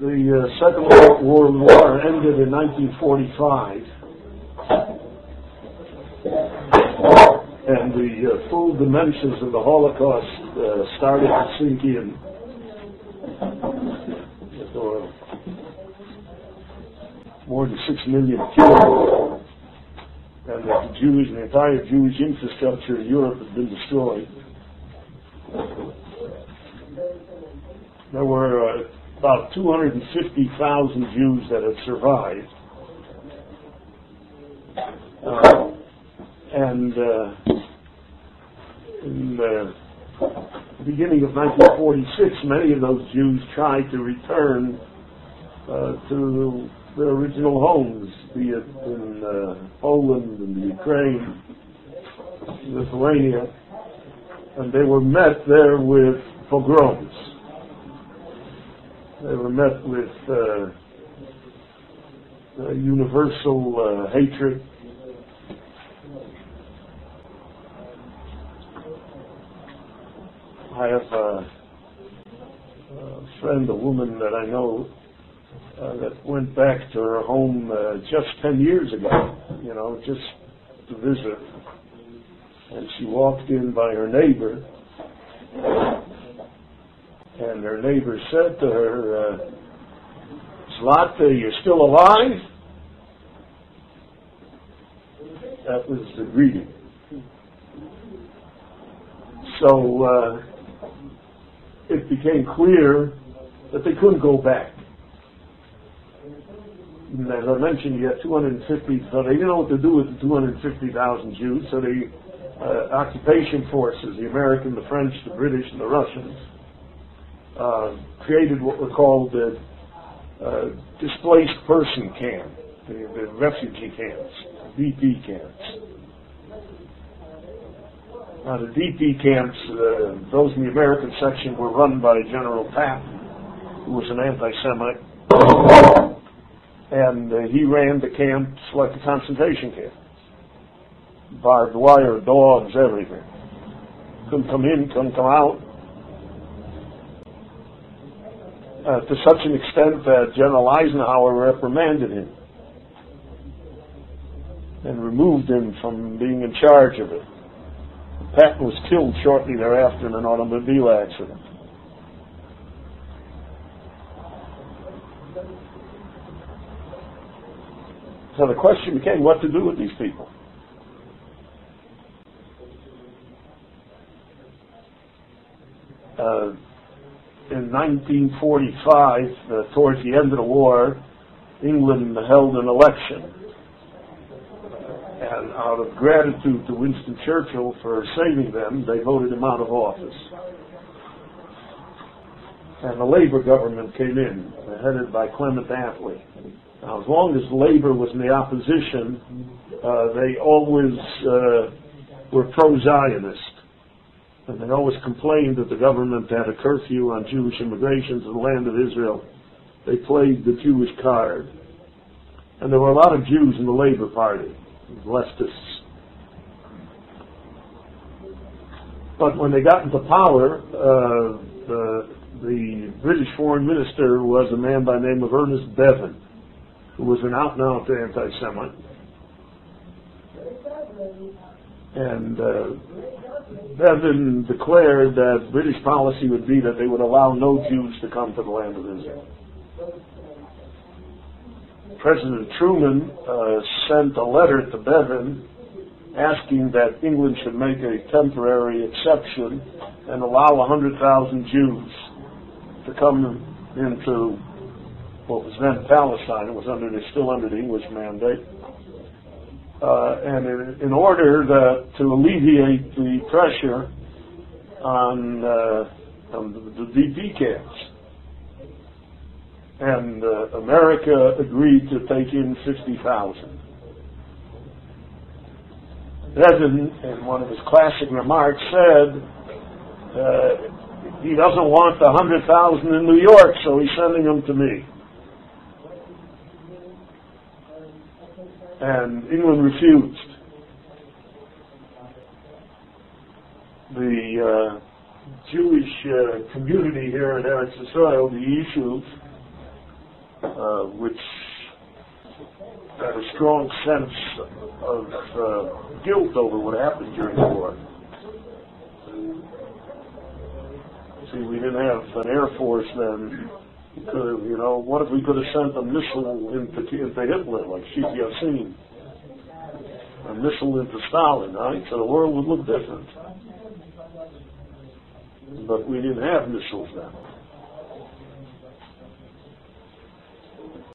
the uh, Second World War ended in 1945, and the uh, full dimensions of the Holocaust uh, started to sink in. More than six million killed, and the Jews, the entire Jewish infrastructure in Europe had been destroyed. There were uh, about 250,000 Jews that had survived. Uh, and uh, in the beginning of 1946, many of those Jews tried to return uh, to their original homes, be it in uh, Poland and the Ukraine, Lithuania, and they were met there with pogroms. They were met with uh, universal uh, hatred. I have a, a, friend, a woman that I know, uh, that went back to her home uh, just 10 years ago, you know, just to visit. And she walked in by her neighbor, and her neighbor said to her, uh, Zlata, you're still alive? That was the greeting. So uh, it became clear that they couldn't go back. And as I mentioned, you had 250, so they didn't know what to do with the 250,000 Jews, so the uh, occupation forces, the American, the French, the British, and the Russians, uh, created what were called the uh, displaced person camp, the, the refugee camps, DP camps. Now the DP camps, uh, those in the American section were run by General Patton, who was an anti-Semite, and uh, he ran the camps like a concentration camp. Barbed wire, dogs, everything. Couldn't come in, couldn't come out. Uh, to such an extent that General Eisenhower reprimanded him and removed him from being in charge of it. Patton was killed shortly thereafter in an automobile accident. So the question became what to do with these people. Uh, in 1945, uh, towards the end of the war, England held an election. And out of gratitude to Winston Churchill for saving them, they voted him out of office. And the Labour government came in, headed by Clement Attlee. Now, as long as Labour was in the opposition, uh, they always uh, were pro-Zionist and they always complained that the government had a curfew on Jewish immigration to the land of Israel. They played the Jewish card. And there were a lot of Jews in the Labor Party, leftists. But when they got into power, uh, the, the British foreign minister was a man by the name of Ernest Bevin, who was an out-and-out anti-Semite. And uh, Bevin declared that British policy would be that they would allow no Jews to come to the land of Israel. President Truman uh, sent a letter to Bevin asking that England should make a temporary exception and allow 100,000 Jews to come into what was then Palestine. It was under, still under the English mandate and in, order to, to alleviate the pressure on, uh, on the, the DP camps. And uh, America agreed to take in 50,000. Bevin, in one of his classic remarks, said uh, he doesn't want the 100,000 in New York, so he's sending them to me. And England refused. The uh, Jewish uh, community here in Eretz Israel, the Yishuv, which had a strong sense of uh, guilt over what happened during the war. See, we didn't have an air force then. Have, you know, what if we could have sent a missile into, into Hitler, like Sheikh Yassin? A missile into Stalin, right? So the world would look different. But we didn't have missiles then.